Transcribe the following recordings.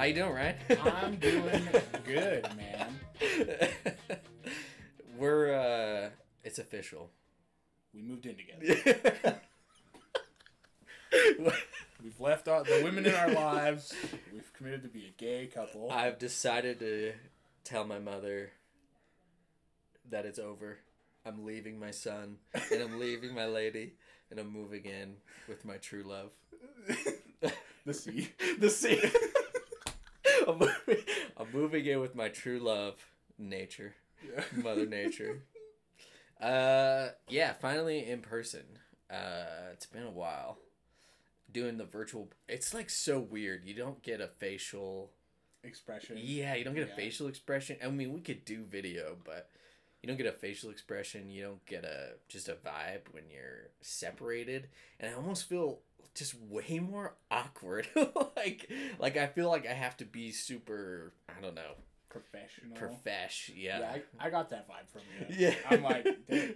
How you doing, Ryan? I'm doing good, man. We're uh it's official. We moved in together. We've left all the women in our lives. We've committed to be a gay couple. I've decided to tell my mother that it's over. I'm leaving my son and I'm leaving my lady and I'm moving in with my true love. the sea. The sea. I'm, moving, I'm moving in with my true love, nature, Yeah. Mother Nature. Uh, yeah, finally in person. Uh, it's been a while. Doing the virtual, it's like so weird. You don't get a facial. Expression. Yeah, you don't get a Yeah. facial expression. I mean, we could do video, but you don't get a facial expression. You don't get a just a vibe when you're separated, and I almost feel just way more awkward. like, like I feel like I have to be super. I don't know, Professional. profesh. yeah, Yeah. I, I got that vibe from you. Yeah. I'm like, "Dang,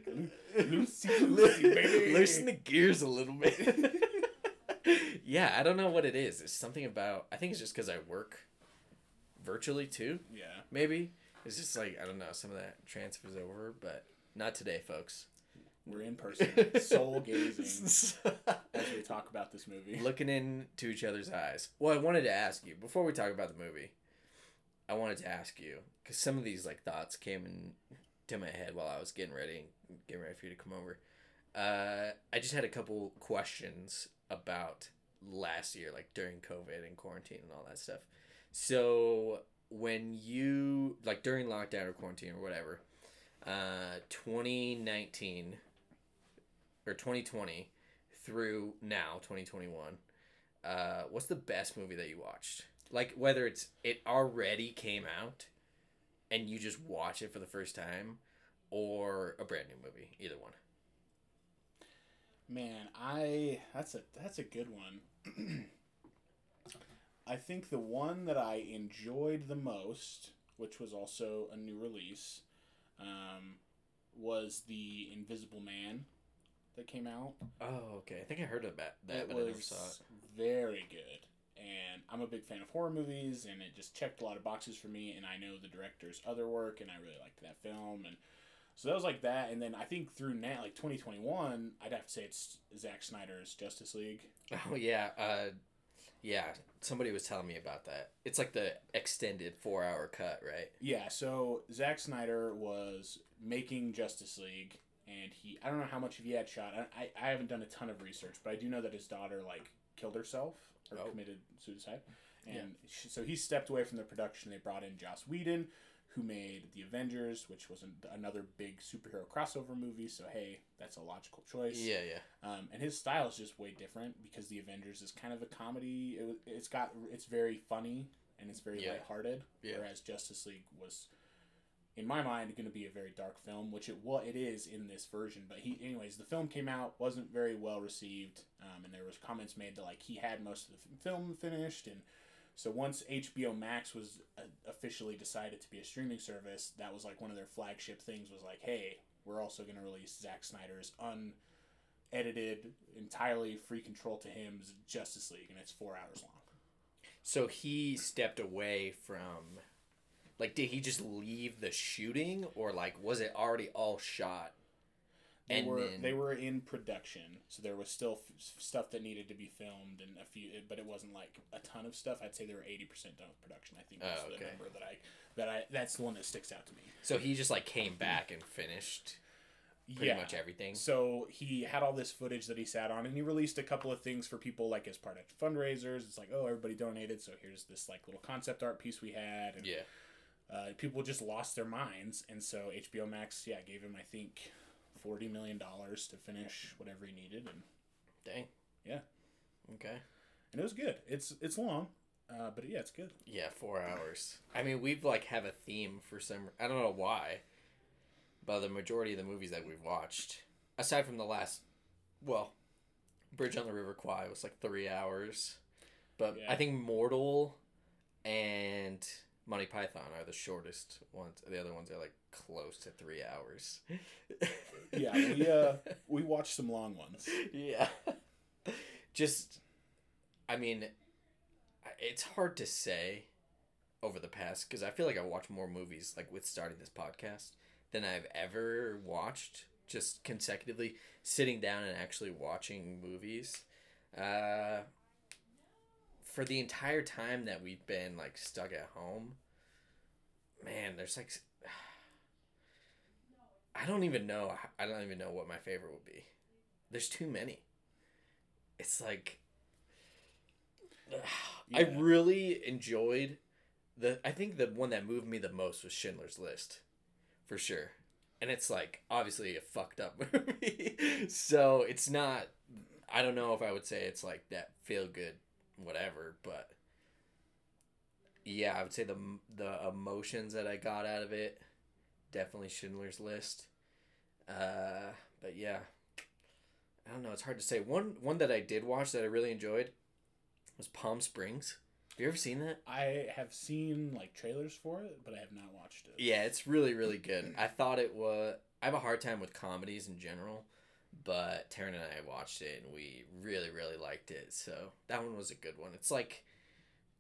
Lu- Lucy, Lucy, baby. Loosen the gears a little bit. yeah, I don't know what it is. It's something about. I think it's just because I work virtually too. Yeah. Maybe it's just like I don't know. Some of that transfers over, but not today, folks. We're in person, soul gazing as we talk about this movie. Looking into each other's eyes. Well, I wanted to ask you before we talk about the movie. I wanted to ask you because some of these like thoughts came in to my head while I was getting ready, getting ready for you to come over. Uh, I just had a couple questions about last year, like during COVID and quarantine and all that stuff. So when you like during lockdown or quarantine or whatever, uh, twenty nineteen or twenty twenty through now 2021 uh what's the best movie that you watched? Like whether it's it already came out and you just watch it for the first time or a brand new movie either one. Man, I that's a that's a good one. I think the one that I enjoyed the most, which was also a new release, um, was the Invisible Man that came out. oh okay i think i heard about that it but was i never saw it very good, and I'm a big fan of horror movies, and it just checked a lot of boxes for me. And I know the director's other work, and I really liked that film, and so that was like that. And then I think through now, like 2021, I'd have to say it's Zack Snyder's Justice League. oh yeah uh yeah somebody was telling me about that it's like the extended four hour cut right Yeah, so Zack Snyder was making Justice League, and he I don't know how much of he had shot. I, I, I haven't done a ton of research, but I do know that his daughter like killed herself or Oh. committed suicide, and she, so he stepped away from the production. They brought in Joss Whedon, who made the Avengers, which was an, another big superhero crossover movie. So hey, that's a logical choice. yeah yeah Um, and his style is just way different because the Avengers is kind of a comedy. It, it's got it's very funny and it's very Yeah. lighthearted. Yeah. Whereas Justice League was, in my mind, going to be a very dark film, which it what it is in this version. But he, anyways, the film came out wasn't very well received, um, and there was comments made that like he had most of the film finished and. So once HBO Max was uh, officially decided to be a streaming service, that was like one of their flagship things was like, hey, we're also going to release Zack Snyder's unedited, entirely free control to him's Justice League, and it's four hours long. so he stepped away from like did he just leave the shooting or like was it already all shot They And were then- they were in production, so there was still f- stuff that needed to be filmed, and a few, but it wasn't like a ton of stuff. I'd say they were eighty percent done with production. I think oh, that's Oh, the number that I that I that's the one that sticks out to me. So he just like came back and finished pretty much everything. So he had all this footage that he sat on, and he released a couple of things for people like as part of fundraisers. It's like, oh, everybody donated, so here's this like little concept art piece we had, and Yeah. Uh, people just lost their minds, and so HBO Max, yeah, gave him I think forty million dollars to finish whatever he needed, and Dang. yeah, Okay. and it was good. It's it's long, uh, but yeah, it's good. Yeah, four hours. I mean, we've like have a theme for some. I don't know why, but the majority of the movies that we've watched, aside from the last, well, Bridge on the River Kwai was like three hours, but Yeah. I think Mortal and Monty Python are the shortest ones. The other ones are like close to three hours. Yeah, we uh we watched some long ones. yeah. Just, I mean, it's hard to say over the past because I feel like I watch more movies like with starting this podcast than I've ever watched just consecutively sitting down and actually watching movies. Uh, for the entire time that we've been like stuck at home, man, there's like I don't even know. I don't even know what my favorite would be. There's too many. It's like I really enjoyed the. I think the one that moved me the most was Schindler's List, for sure. And it's like obviously a fucked up movie, so it's not. I don't know if I would say it's like that feel good, whatever, but yeah, I would say the the emotions that I got out of it, definitely Schindler's List. Uh, but yeah, I don't know. It's hard to say. One one that I did watch that I really enjoyed was Palm Springs. Have you ever seen that? I have seen like trailers for it, but I have not watched it. Yeah, it's really really good. I thought it was. I have a hard time with comedies in general, but Taryn and I watched it and we really really liked it. So that one was a good one. It's like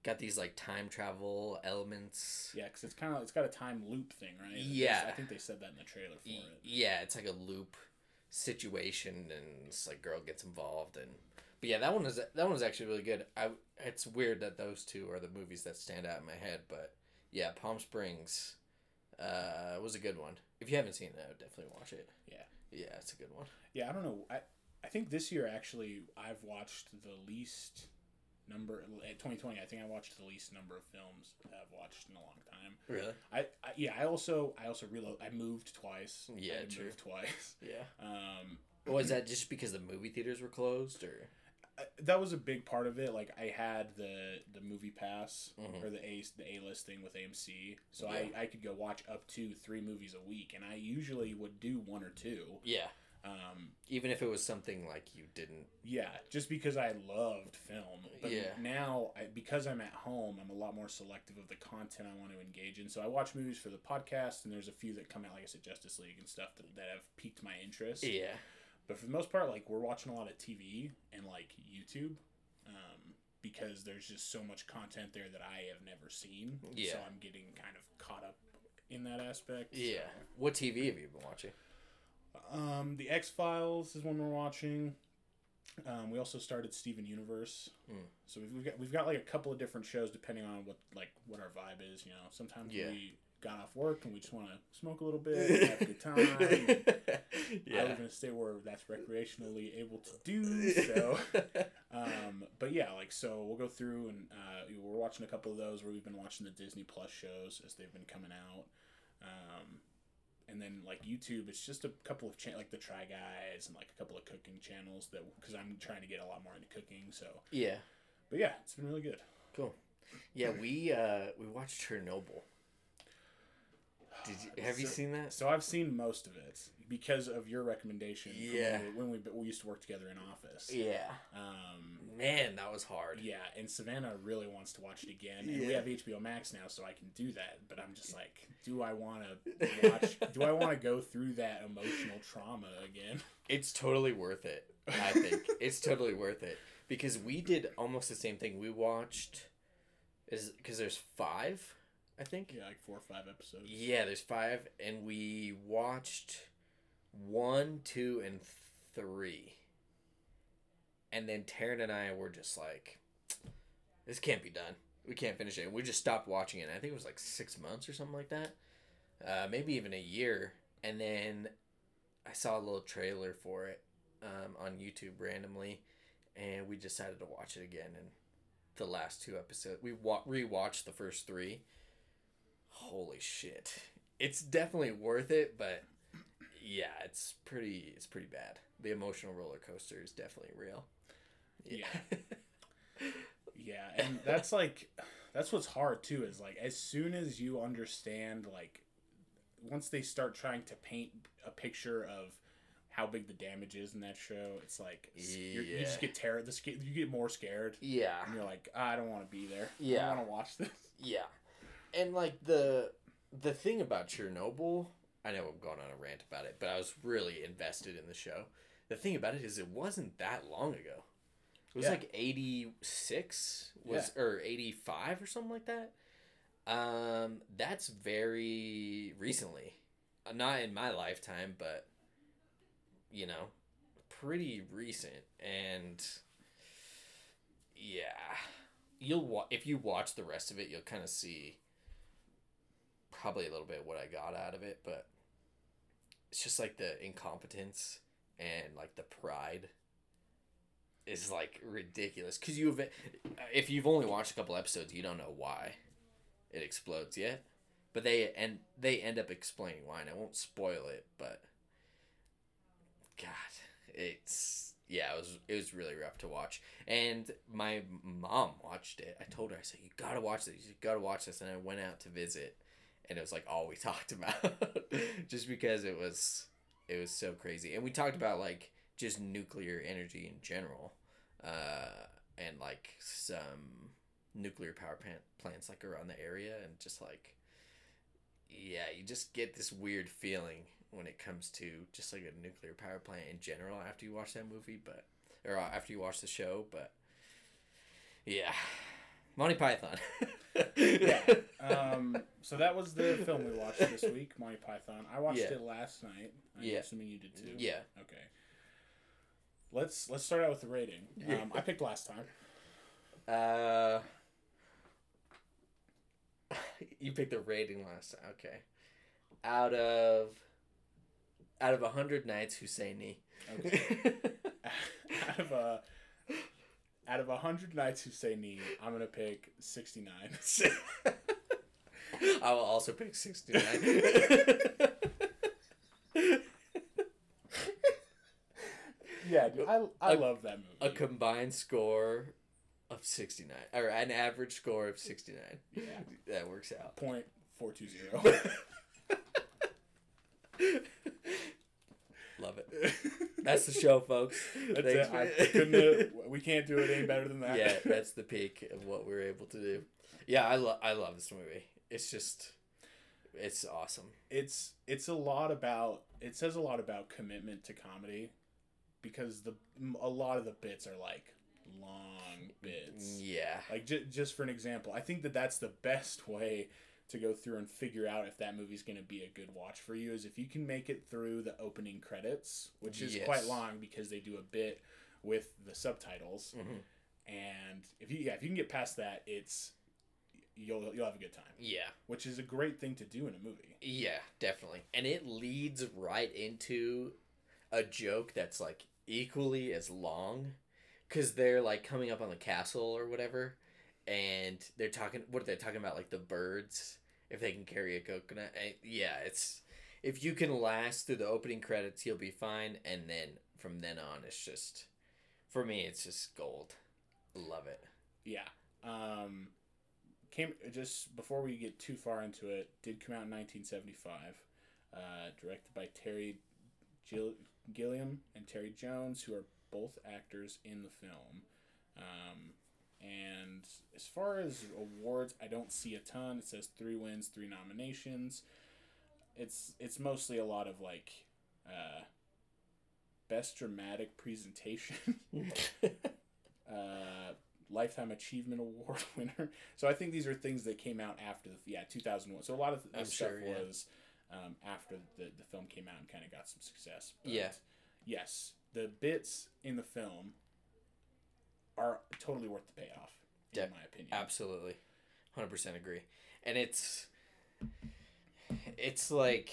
got these like time travel elements. Yeah, because it's kind of it's got a time loop thing, right? Yeah. I think they said that in the trailer for it. Yeah, it's like a loop situation, and this like girl gets involved, and but yeah, that one is that one was actually really good. I it's weird that those two are the movies that stand out in my head, but yeah, Palm Springs, uh, was a good one. If you haven't seen it, I would definitely watch it. Yeah. Yeah, it's a good one. Yeah, I don't know. I I think this year actually I've watched the least number at 2020. I think I watched the least number of films I've watched in a long time. Really? I, I yeah. I also I also reload. I moved twice. Yeah, to true. twice. Yeah. Um, Was that just because the movie theaters were closed, or? That was a big part of it. Like I had the the movie pass Mhm. or the A the A list thing with AMC, so Yeah. I I could go watch up to three movies a week, and I usually would do one or two. Yeah. Um, Even if it was something like you didn't. yeah, just because I loved film. But Yeah. now, I, because I'm at home, I'm a lot more selective of the content I want to engage in. So I watch movies for the podcast, and there's a few that come out, like I said, Justice League and stuff that, that have piqued my interest. Yeah. But for the most part, like we're watching a lot of TV and like YouTube, um, because there's just so much content there that I have never seen. Yeah. So I'm getting kind of caught up in that aspect. Yeah. What TV have you been watching? Um, the X Files is one we're watching. Um, we also started Steven Universe, Hmm. so we've, we've got we've got like a couple of different shows depending on what like what our vibe is. You know, sometimes Yeah. we got off work and we just want to smoke a little bit, and have a good time. I yeah. live in a state where that's recreationally able to do so. Um, but yeah, like so we'll go through and uh, we're watching a couple of those where we've been watching the Disney Plus shows as they've been coming out. Um, and then like YouTube, it's just a couple of cha- like the Try Guys and like a couple of cooking channels that because I'm trying to get a lot more into cooking. So, yeah. but yeah, it's been really good. Cool. Yeah, we uh we watched Chernobyl. Did you have you seen that? So I've seen most of it because of your recommendation. Yeah. When we, when we we used to work together in office. Yeah. Um, Man, that was hard. Yeah, and Savannah really wants to watch it again, and we have HBO Max now, so I can do that. But I'm just like, do I want to watch? do I want to go through that emotional trauma again? It's totally worth it. I think it's totally worth it because we did almost the same thing. We watched is because there's five, I think. Yeah, like four or five episodes. Yeah, there's five, and we watched one, two, and three. And then Taryn and I were just like, this can't be done. We can't finish it. And we just stopped watching it. I think it was like six months or something like that. Uh, maybe even a year. And then I saw a little trailer for it um, on YouTube randomly. And we decided to watch it again. And the last two episodes, we wa- rewatched the first three holy shit it's definitely worth it but yeah it's pretty it's pretty bad the emotional roller coaster is definitely real Yeah. Yeah, and that's like, that's what's hard too. Is like as soon as you understand, like, once they start trying to paint a picture of how big the damage is in that show, it's like you're, you just Yeah. get terror. The you get more scared. yeah and you're like, "Ah, I don't want to be there. Yeah. I want to watch this. yeah and like the the thing about chernobyl i know i'm going on a rant about it but i was really invested in the show. The thing about it is it wasn't that long ago. It was Yeah. like 86 was or 85 or something like that. Um, that's very recently, Uh, not in my lifetime, but you know, pretty recent. And yeah, you'll wa- if you watch the rest of it, you'll kind of see probably a little bit what I got out of it, but it's just like the incompetence and like the pride is like ridiculous. Because you've if you've only watched a couple episodes you don't know why it explodes yet. But they and they end up explaining why and i won't spoil it but god it's yeah it was it was really rough to watch. And my mom watched it. I told her i said you gotta watch this. You gotta watch this. And i went out to visit and it was like all we talked about. Just because it was it was so crazy. And we talked about like just nuclear energy in general uh and like some nuclear power plant plants like around the area and just like yeah you just get this weird feeling when it comes to just like a nuclear power plant in general after you watch that movie but or uh, after you watch the show but yeah monty python yeah. Um, so that was the film we watched this week, Monty Python. I watched Yeah. it last night. I'm Yeah. assuming you did too. yeah Okay. Let's let's start out with the rating. Um, I picked last time. Uh, you picked the rating last time. Okay, out of out of a hundred knights, Husseini. Okay. out of a out of a hundred knights who say Ni, I'm gonna pick sixty nine. I will also pick sixty nine. Yeah, dude, I I A- love that movie. a combined score of sixty nine, or an average score of sixty nine. Yeah. that works out. Point four two zero. Love it. That's the show, folks. That's Thanks it. for- I couldn't. have- we can't do it any better than that. yeah, that's the peak of what we're able to do. Yeah, I love I love this movie. It's just it's awesome. it's it's a lot about it says a lot about commitment to comedy because the a lot of the bits are like long bits Yeah. like j- just for an example i think that that's the best way to go through and figure out if that movie's going to be a good watch for you is if you can make it through the opening credits which is Yes. quite long because they do a bit with the subtitles Mhm. and if you yeah if you can get past that it's you'll you'll have a good time Yeah. which is a great thing to do in a movie Yeah, definitely. And it leads right into a joke that's like equally as long cuz they're like coming up on the castle or whatever and they're talking what are they talking about like the birds if they can carry a coconut. And yeah, it's if you can last through the opening credits, you'll be fine and then from then on it's just for me it's just gold. Love it. Yeah. Um, came just before we get too far into it. Did come out in 1975. Uh, directed by Terry Gill- Gilliam and Terry Jones, who are both actors in the film. Um, and as far as awards, I don't see a ton. It says three wins, three nominations. It's it's mostly a lot of like uh, best dramatic presentation. uh, Lifetime Achievement Award winner. So I think these are things that came out after the yeah 2001. So a lot of I'm stuff sure, yeah. was um, after the, the film came out and kind of got some success. Yeah. Yes, the bits in the film are totally worth the payoff, in Yep. my opinion. Absolutely. 100% agree. And it's it's like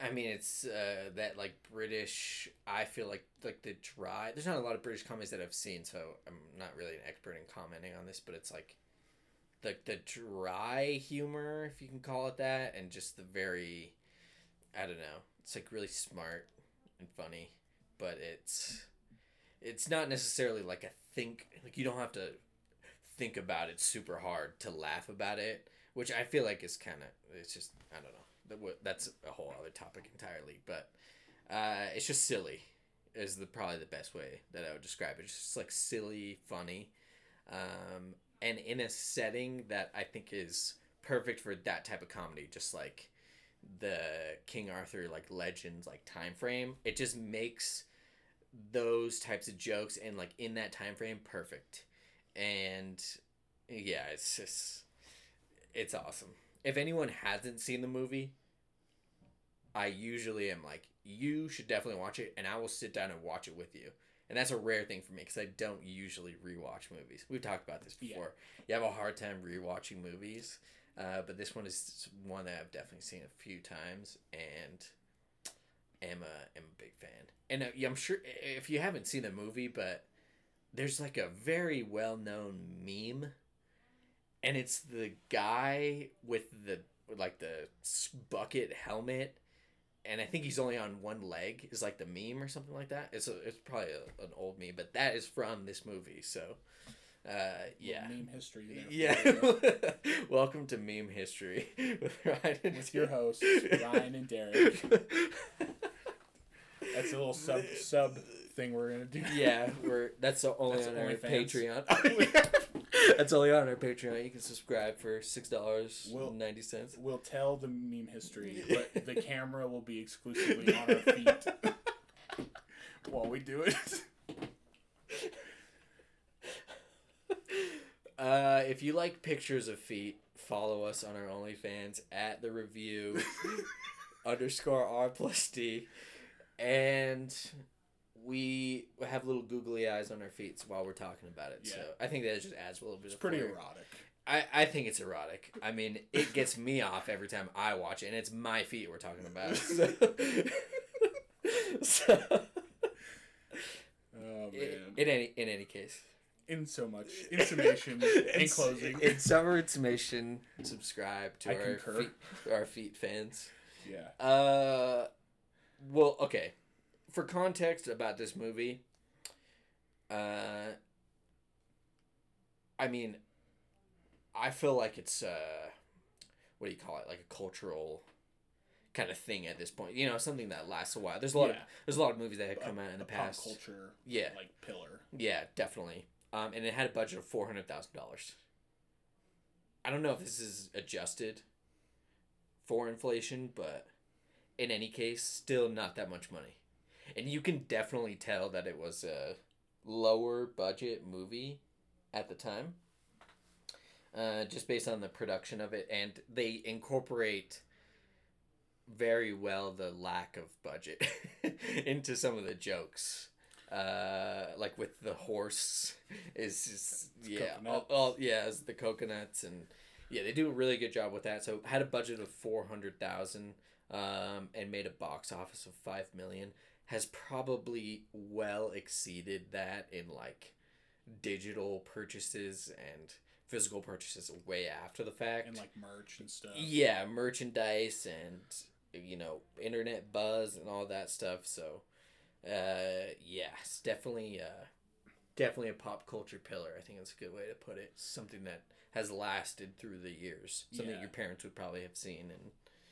I mean it's uh that like British I feel like like the dry there's not a lot of British comedies that I've seen so I'm not really an expert in commenting on this but it's like the the dry humor if you can call it that and just the very I don't know it's like really smart and funny but it's it's not necessarily like a think like you don't have to think about it super hard to laugh about it, which I feel like is kind of it's just I don't know that's a whole other topic entirely, but uh, it's just silly is the probably the best way that I would describe it. It's just like silly, funny, um, and in a setting that I think is perfect for that type of comedy, just like the King Arthur like legends like time frame. It just makes those types of jokes and like in that time frame perfect and yeah it's just It's awesome. If anyone hasn't seen the movie, I usually am like, you should definitely watch it, and I will sit down and watch it with you. And that's a rare thing for me because I don't usually rewatch movies. We've talked about this Yeah. before. You have a hard time rewatching movies, uh, but this one is one that I've definitely seen a few times and am a, am a big fan. And uh, I'm sure if you haven't seen the movie, but there's like a very well known meme, and it's the guy with the like the bucket helmet and I think he's only on one leg is like the meme or something like that. It's a, it's probably a, an old meme, but that is from this movie. So, uh, yeah, Meme history there. yeah. Welcome to meme history with Ryan and With your hosts, Ryan and Derek. That's a little sub sub thing we're gonna do. yeah, we're that's the only That's on our OnlyFans. Patreon. that's only on our Patreon. You can subscribe for six dollars We'll- ninety cents. We'll tell the meme history, but the camera will be exclusively on our feet while we do it. Uh, if you like pictures of feet, follow us on our OnlyFans at the review underscore R plus D, and we have little googly eyes on our feet while we're talking about it. So I think that just adds a little bit. It's of pretty erotic. I, I think it's erotic. I mean, it gets me off every time I watch it, and it's my feet we're talking about. So, so Oh man. in any in any case, In so much. In summation. in In- closing. in summary summation, subscribe to I our concur. feet, our feet fans. yeah. Uh, well, okay. For context about this movie, uh, I mean, I feel like it's uh, what do you call it? Like a cultural kind of thing at this point. You know, something that lasts a while. There's a lot of there's a lot of movies that have A- come out in the a past. culture Yeah, like pillar. yeah, definitely. Um, and it had a budget of four hundred thousand dollars. I don't know if this is adjusted for inflation, but in any case, still not that much money. And you can definitely tell that it was a lower budget movie at the time. Uh, just based on the production of it, and they incorporate very well the lack of budget into some of the jokes uh like with the horse is just yeah all, all yeah it's the coconuts and yeah they do a really good job with that. So had a budget of 400000 um and made a box office of 5 million. Has probably well exceeded that in like digital purchases and physical purchases way after the fact. And like merch and stuff. yeah merchandise and you know internet buzz and all that stuff. So uh yes, definitely uh definitely a pop culture pillar i think that's a good way to put it something that has lasted through the years something Yeah. your parents would probably have seen and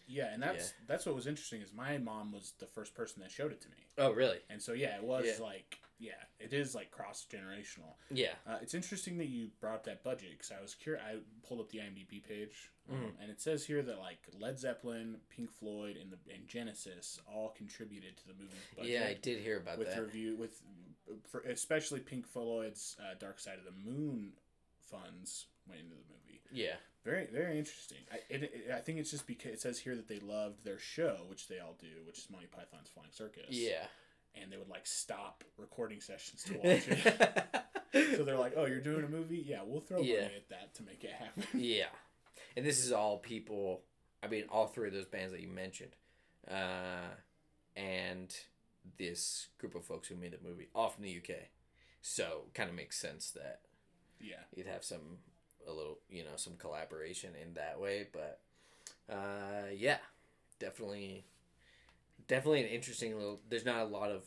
Yeah, and that's that's what was interesting is my mom was the first person that showed it to me. oh really And so yeah, it was Yeah. like yeah, it is like cross generational. yeah Uh, it's interesting that you brought up that budget because I was curious. I pulled up the IMDb page, um, Mhm. and it says here that like Led Zeppelin, Pink Floyd, and the and Genesis all contributed to the movie's budget. yeah i did hear about that. with that review with for especially Pink Floyd's uh, Dark Side of the Moon funds went into the movie. yeah Very very interesting. I it, it, I think it's just because it says here that they loved their show, which they all do, which is Monty Python's Flying Circus. yeah And they would like stop recording sessions to watch it. so they're like, "Oh, you're doing a movie? Yeah, we'll throw Yeah. money at that to make it happen." Yeah, and this is all people. I mean, all three of those bands that you mentioned, uh, and this group of folks who made the movie, all from the UK. So, kind of makes sense that yeah. you'd have some a little, you know, some collaboration in that way. But, uh, yeah, definitely, definitely an interesting little. There's not a lot of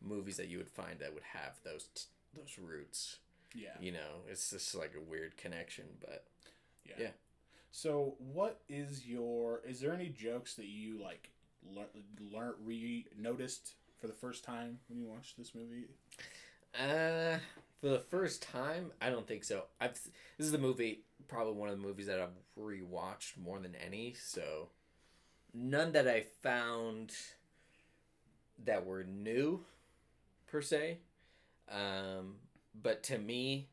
movies that you would find that would have those t- those roots. Yeah. You know, it's just like a weird connection, but. Yeah. Yeah. So, what is your? Is there any jokes that you like learn, learn re noticed for the first time when you watched this movie? Uh, for the first time, I don't think so. I've this is the movie, probably one of the movies that I've rewatched more than any. So, none that I found that were new, per se. Um, but to me,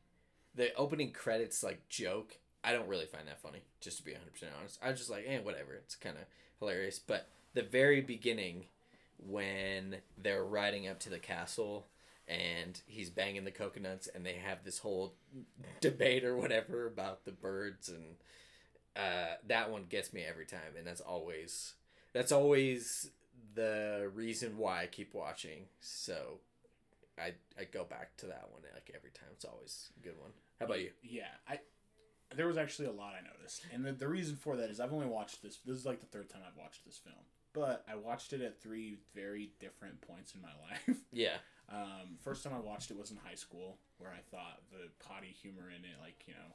the opening credits like joke. I don't really find that funny, just to be 100% honest. I was just like, eh, whatever. It's kind of hilarious. But the very beginning, when they're riding up to the castle and he's banging the coconuts and they have this whole debate or whatever about the birds and uh, that one gets me every time and that's always that's always the reason why I keep watching. So I I go back to that one like every time. It's always a good one. How about you? Yeah, I there was actually a lot I noticed, and the, the reason for that is I've only watched this. This is like the third time I've watched this film, but I watched it at three very different points in my life. Yeah. Um, first time I watched it was in high school, where I thought the potty humor in it, like you know,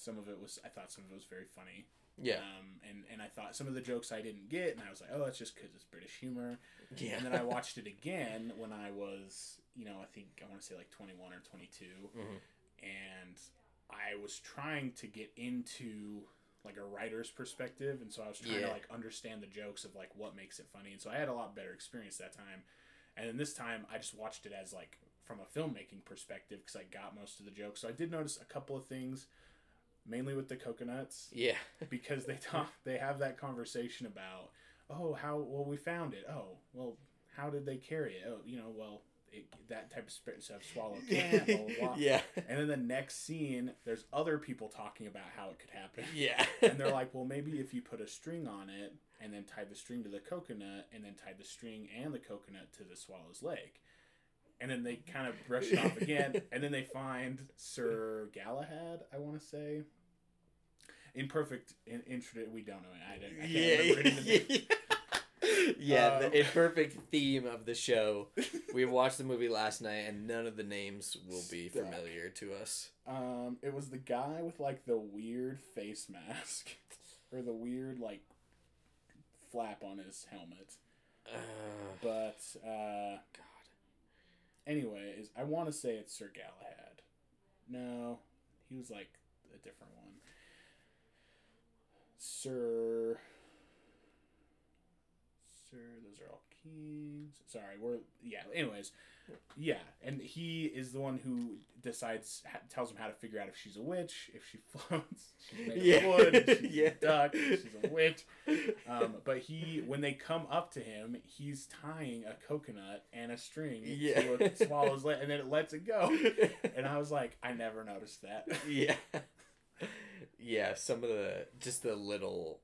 some of it was I thought some of it was very funny. Yeah. Um, and and I thought some of the jokes I didn't get, and I was like, oh, that's just because it's British humor. Yeah. And then I watched it again when I was, you know, I think I want to say like twenty one or twenty Mhm. and I was trying to get into like a writer's perspective, and so I was trying Yeah. to like understand the jokes of like what makes it funny, and so I had a lot better experience that time. And then this time, I just watched it as like from a filmmaking perspective because I got most of the jokes. So I did notice a couple of things, mainly with the coconuts Yeah. because they talk they have that conversation about oh how well we found it oh well how did they carry it oh you know well it, that type of spirit so swallow can blah, blah, blah. yeah. and then the next scene there's other people talking about how it could happen Yeah. and they're like well maybe if you put a string on it and then tied the string to the coconut and then tied the string and the coconut to the swallow's leg and then they kind of brush it off again and then they find sir galahad i want to say in perfect in, we don't know it i, didn't, I can't yeah. remember it the name. yeah, Um, the imperfect theme of the show. We watched the movie last night, and none of the names will be Stuck. familiar to us. um it was the guy with like the weird face mask or the weird like flap on his helmet Uh, but uh God. Anyways, I want to say it's Sir Galahad. No, he was like a different one. Sir. Those are all kings. Sorry, we're yeah. Anyways, yeah, and he is the one who decides, tells him how to figure out if she's a witch, if she floats, she's made of Yeah. wood, she's Yeah. a duck, if she's a witch. Um, but he, when they come up to him, he's tying a coconut and a string Yeah. to a swallow's leg, and then it lets it go. And I was like, I never noticed that. yeah. Yeah, some of the just the little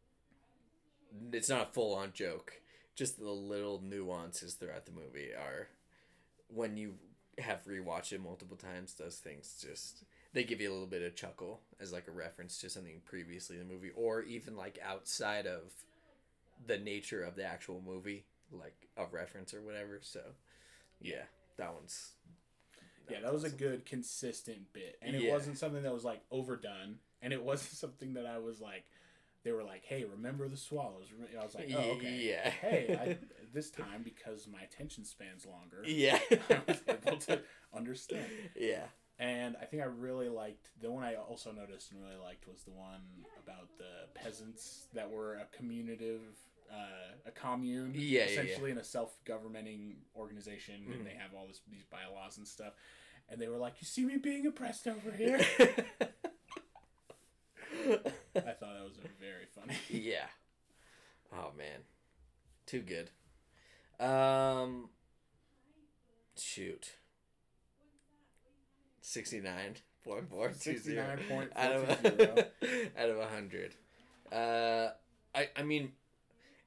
it's not a full on joke. Just the little nuances throughout the movie are when you have rewatched it multiple times, those things just they give you a little bit of chuckle as like a reference to something previously in the movie or even like outside of the nature of the actual movie, like a reference or whatever. So yeah, that one's Yeah, that was a good, consistent bit, and it Yeah. wasn't something that was like overdone, and it wasn't something that I was like, they were like, "Hey, remember the swallows?" I was like, "Oh, okay." Yeah. Hey, I, this time because my attention span's longer, Yeah. I was able to understand. yeah. And I think I really liked the one I also noticed and really liked was the one about the peasants that were a communitive, uh, a commune, Yeah, yeah, yeah. essentially in a self-governing organization, Mhm. and they have all this these bylaws and stuff. And they were like, "You see me being oppressed over here." I thought was very funny. yeah. Oh man. Too good. Um shoot. 69.420 out of 69.420. out of 100. Uh I I mean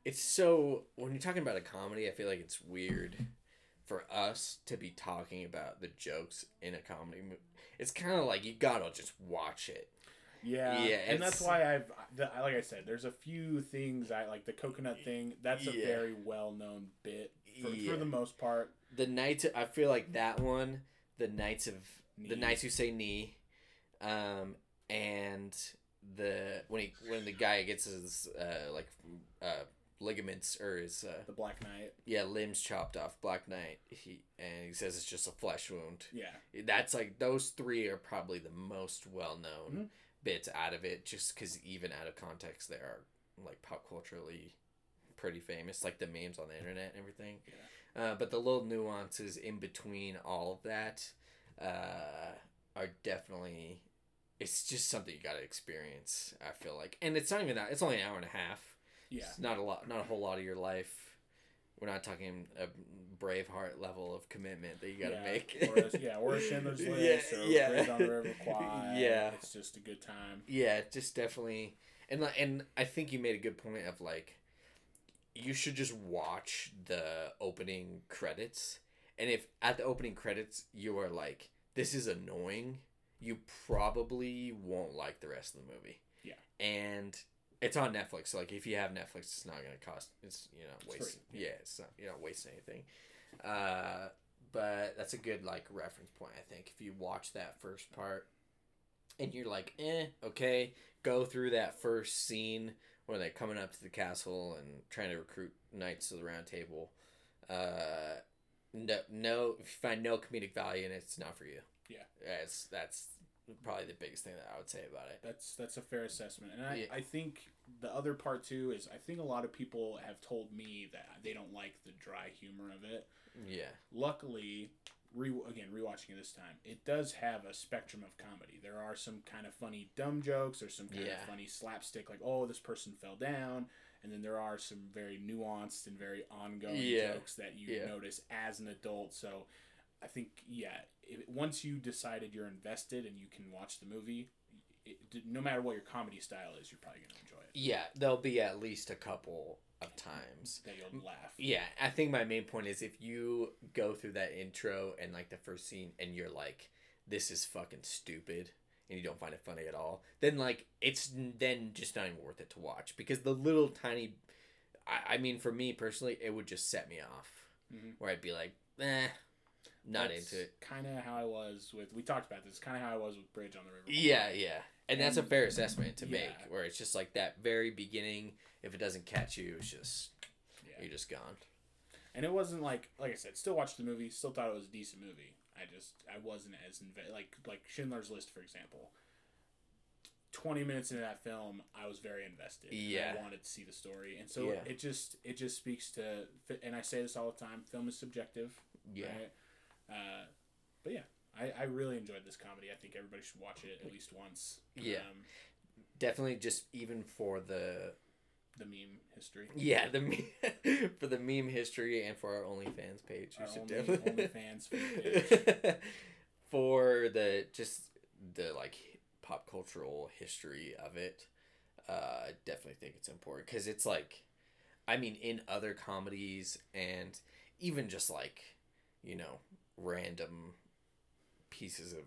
it's so when you're talking about a comedy, I feel like it's weird for us to be talking about the jokes in a comedy movie. It's kind of like you got to just watch it. Yeah, Yeah, and that's why I've the, like I said, there's a few things I like the coconut thing. That's a very well known bit for, Yeah. for the most part. the knights i feel like that one the knights of the knights who say Ni um and the when he when the guy gets his uh like uh ligaments or his uh The Black Knight. yeah limbs chopped off black knight he and he says it's just a flesh wound Yeah, that's like those three are probably the most well known Mhm. Bits out of it just because even out of context they are like pop culturally pretty famous like the memes on the internet and everything uh, but the little nuances in between all of that uh, are definitely it's just something you got to experience. I feel like, and it's not even that. It's only an hour and a half. Yeah. It's not a lot, not a whole lot of your life. We're not talking a Braveheart level of commitment that you got to yeah, make. or a, yeah, or a Schindler's Yeah, or yeah. On the River Kwai. Yeah. it's just a good time. yeah, just definitely, and and I think you made a good point of like, you should just watch the opening credits, and if at the opening credits you are like, this is annoying, you probably won't like the rest of the movie. Yeah. and it's on Netflix. So like, if you have Netflix, it's not gonna cost. It's you know waste. free, yeah. it's not you're not wasting anything. Uh, but that's a good like reference point. I think if you watch that first part, and you're like, eh, okay, go through that first scene where they're coming up to the castle and trying to recruit knights to the round table. Uh, no, no, if you find no comedic value in it, it's not for you. Yeah. that's that's probably the biggest thing that I would say about it. That's that's a fair assessment, and I, Yeah. I think the other part too is I think a lot of people have told me that they don't like the dry humor of it. Yeah, Luckily, re- again rewatching it this time, it does have a spectrum of comedy. There are some kind of funny dumb jokes. or some kind Yeah. of funny slapstick, like oh this person fell down, and then there are some very nuanced and very ongoing Yeah. jokes that you notice as an adult. So. I think yeah. If, once you decided you're invested and you can watch the movie, it, no matter what your comedy style is, you're probably gonna enjoy it. yeah, there'll be at least a couple of times. That you'll laugh. Yeah, I think my main point is if you go through that intro and like the first scene and you're like, this is fucking stupid and you don't find it funny at all, then like it's then just not even worth it to watch because the little tiny, I, I mean, for me personally, it would just set me off Mhm. where I'd be like, eh, not into it. Kind of how I was with. We talked about this. Kind of how I was with Bridge on the River. Yeah, yeah. And that's a fair assessment to yeah. make where it's just like that very beginning, if it doesn't catch you, it's just, Yeah. you're just gone. And it wasn't like like I said. Still watched the movie. Still thought it was a decent movie. I just I wasn't as inve- like like Schindler's List for example. Twenty minutes into that film, I was very invested. Yeah. I wanted to see the story, and so Yeah. it just it just speaks to. And I say this all the time: film is subjective. Yeah. Right? Uh, but yeah, I, I really enjoyed this comedy. I think everybody should watch it at least once. Yeah. Um, Definitely just even for the the meme history. Yeah, the me- for the meme history and for our OnlyFans page, Our only, definitely OnlyFans page. for the just the like pop cultural history of it. Uh, I definitely think it's important because it's like, I mean, in other comedies and even just like, you know, random pieces of,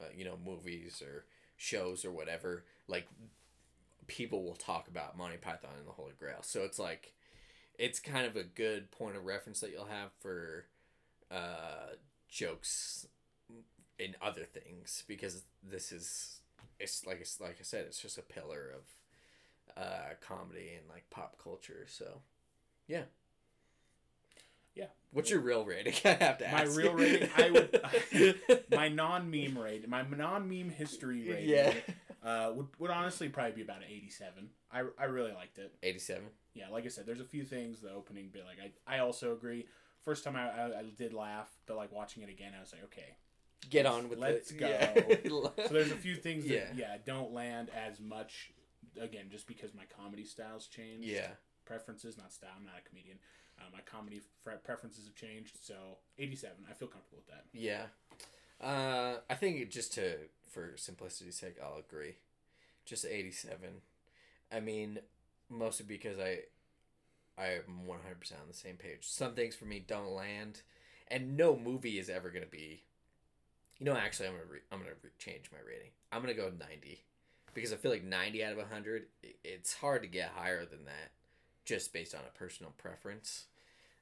uh, you know, movies or shows or whatever, like people will talk about Monty Python and the Holy Grail. So it's like, it's kind of a good point of reference that you'll have for uh, jokes in other things because this is it's like it's like I said it's just a pillar of uh, comedy and like pop culture. So yeah, Yeah. What's your real rating? I have to ask. My real rating, I would my non meme rating, my non meme history rating, yeah, uh, would, would honestly probably be about an eighty seven. I, I really liked it. eighty-seven. Yeah, like I said, there's a few things the opening bit like I I also agree. First time I, I, I did laugh, but like watching it again, I was like, okay. Get on with it. Let's it. go. Yeah. So there's a few things that Yeah. yeah. don't land as much. Again, just because my comedy styles changed. yeah. Preferences, not style. I'm not a comedian. Uh, my comedy preferences have changed. So 87. I feel comfortable with that. Yeah. Uh, I think just to for simplicity's sake, I'll agree. Just eighty seven. I mean, mostly because I I am one hundred percent on the same page. Some things for me don't land, and no movie is ever gonna be. You know, actually, I'm gonna re- I'm gonna re- change my rating. I'm gonna go ninety, because I feel like ninety out of hundred. It's hard to get higher than that, just based on a personal preference.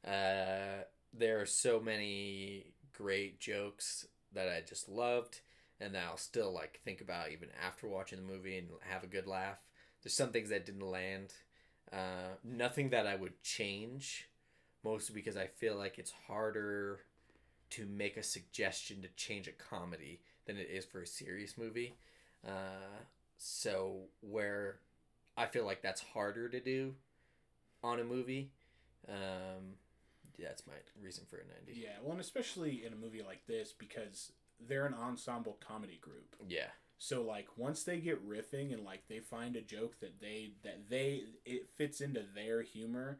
Uh, there are so many great jokes that I just loved and that I'll still like think about even after watching the movie and have a good laugh. There's some things that didn't land. Uh, nothing that I would change, mostly because I feel like it's harder to make a suggestion to change a comedy than it is for a serious movie. Uh, so where I feel like that's harder to do on a movie. Um, that's my reason for a 90. Yeah, well, and especially in a movie like this because they're an ensemble comedy group. Yeah. So like once they get riffing and like they find a joke that they that they it fits into their humor,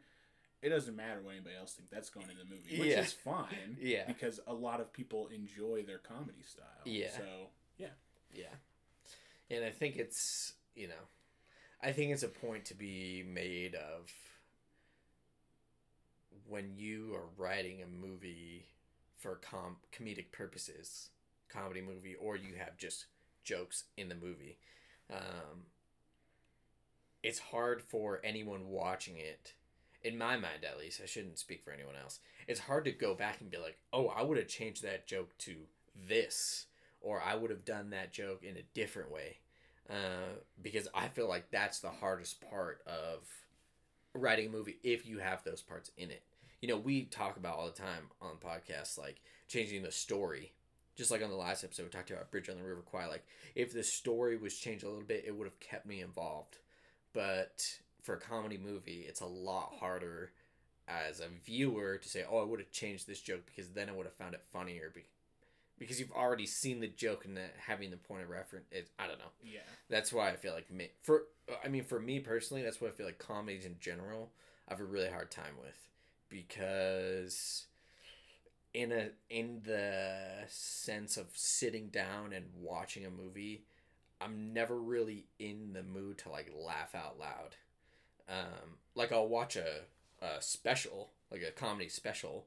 it doesn't matter what anybody else thinks. That's going in the movie, which Yeah. is fine. Yeah. Because a lot of people enjoy their comedy style. Yeah. So yeah. Yeah. And I think it's, you know, I think it's a point to be made of when you are writing a movie for com- comedic purposes, comedy movie, or you have just jokes in the movie. Um, it's hard for anyone watching it, in my mind at least, I shouldn't speak for anyone else. It's hard to go back and be like, oh, I would have changed that joke to this or I would have done that joke in a different way. Uh, because I feel like that's the hardest part of writing a movie if you have those parts in it. You know, we talk about all the time on podcasts like changing the story. Just like on the last episode, we talked about Bridge on the River Kwai. Like, if the story was changed a little bit, it would have kept me involved. But for a comedy movie, it's a lot harder as a viewer to say, oh, I would have changed this joke because then I would have found it funnier. Be- because you've already seen the joke and that having the point of reference, it, I don't know. Yeah. That's why I feel like me for I mean for me personally, that's what I feel like comedies in general I have a really hard time with because in a in the sense of sitting down and watching a movie, I'm never really in the mood to like laugh out loud. Um, like I'll watch a, a special, like a comedy special,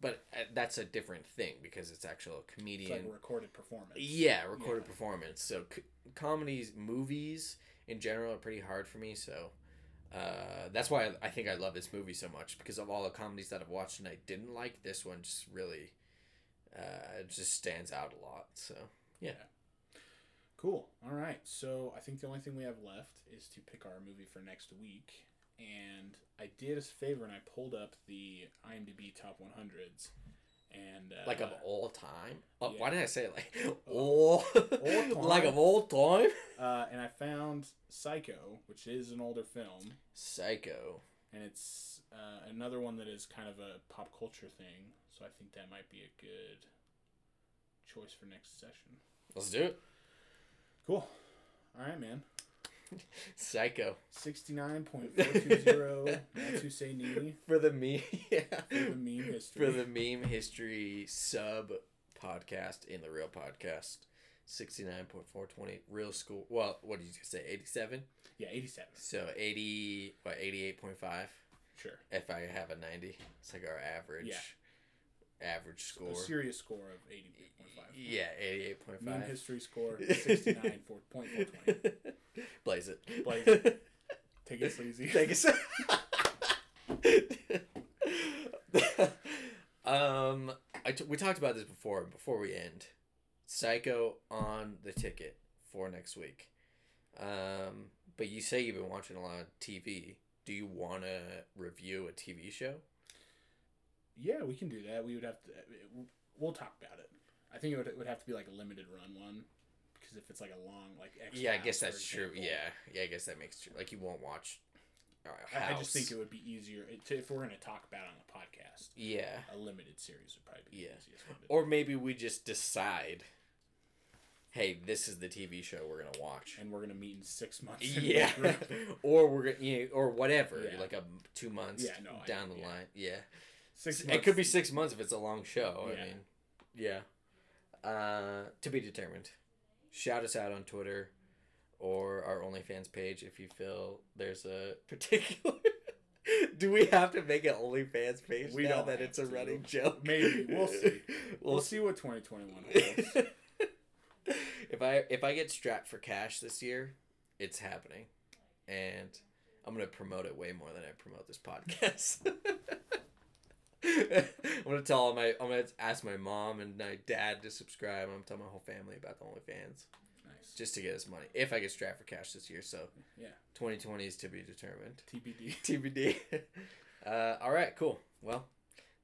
but uh, that's a different thing because it's actual It's comedian. like a recorded performance. Yeah, recorded Yeah. performance. So c- comedies, movies in general are pretty hard for me. So uh, that's why I, I think I love this movie so much because of all the comedies that I've watched and I didn't like. This one just really uh, just stands out a lot. So Yeah. Cool. All right. So I think the only thing we have left is to pick our movie for next week. And I did us a favor and I pulled up the IMDb top 100s. And uh, like of all time. Oh, yeah. Why did I say it like all? time. like of all time. uh, and I found Psycho, which is an older film, Psycho. and it's uh, another one that is kind of a pop culture thing. So I think that might be a good choice for next session. Let's do it. Cool. All right, man. Psycho. 69.420 Matusei For the meme, yeah. for the meme history. For the meme history sub podcast in the real podcast. 69.420 real school. Well, what did you say? 87? yeah, 87. So 80, what, 88.5 Sure. if I have a 90. It's like our average Yeah. Average score. A serious score of 88.5. Yeah, Meme 88.5. history score 69.420. Blaze it. Blaze it. Take it sleazy. Take it sec. um, I t- we talked about this before. Before we end, Psycho on the ticket for next week. Um, but you say you've been watching a lot of TV. Do you want to review a TV show? Yeah, we can do that. We would have to. We'll talk about it. I think it would, it would have to be like a limited run one, because if it's like a long like. X yeah, I guess that's true. Yeah, yeah, I guess that makes true. Like you won't watch. Uh, I, I just think it would be easier to, if we're going to talk about it on the podcast. Yeah. A limited series would probably be Yeah. the easiest Or maybe we just decide, hey, this is the TV show we're gonna watch. and we're going to meet in six months. Yeah, or we're gonna, you know, or whatever, Yeah. like a two months Yeah, no, I- down the yeah. line. Yeah, Six it could be six months if it's a long show. Yeah. I mean, yeah. Uh, to be determined. Shout us out on Twitter or our OnlyFans page if you feel there's a particular. Do we have to make an OnlyFans page We now that it's a to. running joke? Maybe. We'll see. we'll We'll see what 2021 holds. if I if I get strapped for cash this year, it's happening, and I'm gonna promote it way more than I promote this podcast. I'm gonna tell all my I'm gonna ask my mom and my dad to subscribe. I'm gonna tell my whole family about the OnlyFans nice. just to get us money if I get strapped for cash this year. So Yeah. 2020 is to be determined. TBD. TBD. uh, all right, cool. Well,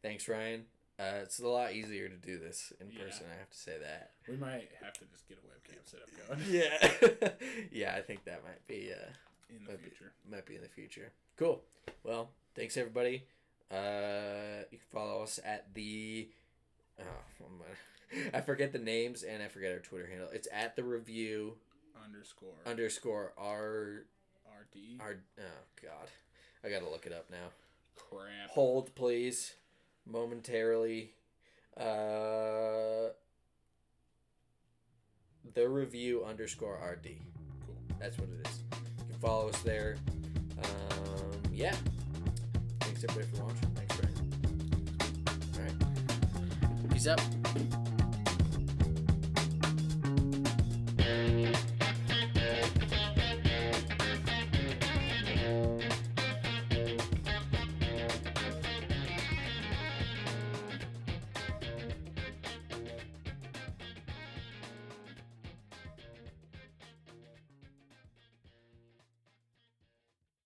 thanks, Ryan. Uh, it's a lot easier to do this in Yeah. person. I have to say that. We might have to just get a webcam set up going Yeah, yeah. I think that might be uh, in the Might be- future. might be in the future. Cool. Well, thanks everybody. Uh, you can follow us at the. Oh, I forget the names and I forget our Twitter handle. It's at the review underscore underscore R RD. Oh God, I gotta look it up now. Crap. Hold please, momentarily. Uh, the review underscore RD. Cool. That's what it is. You can follow us there. Um, yeah. Thanks everybody for watching. Thanks, Brian. All right. Peace out.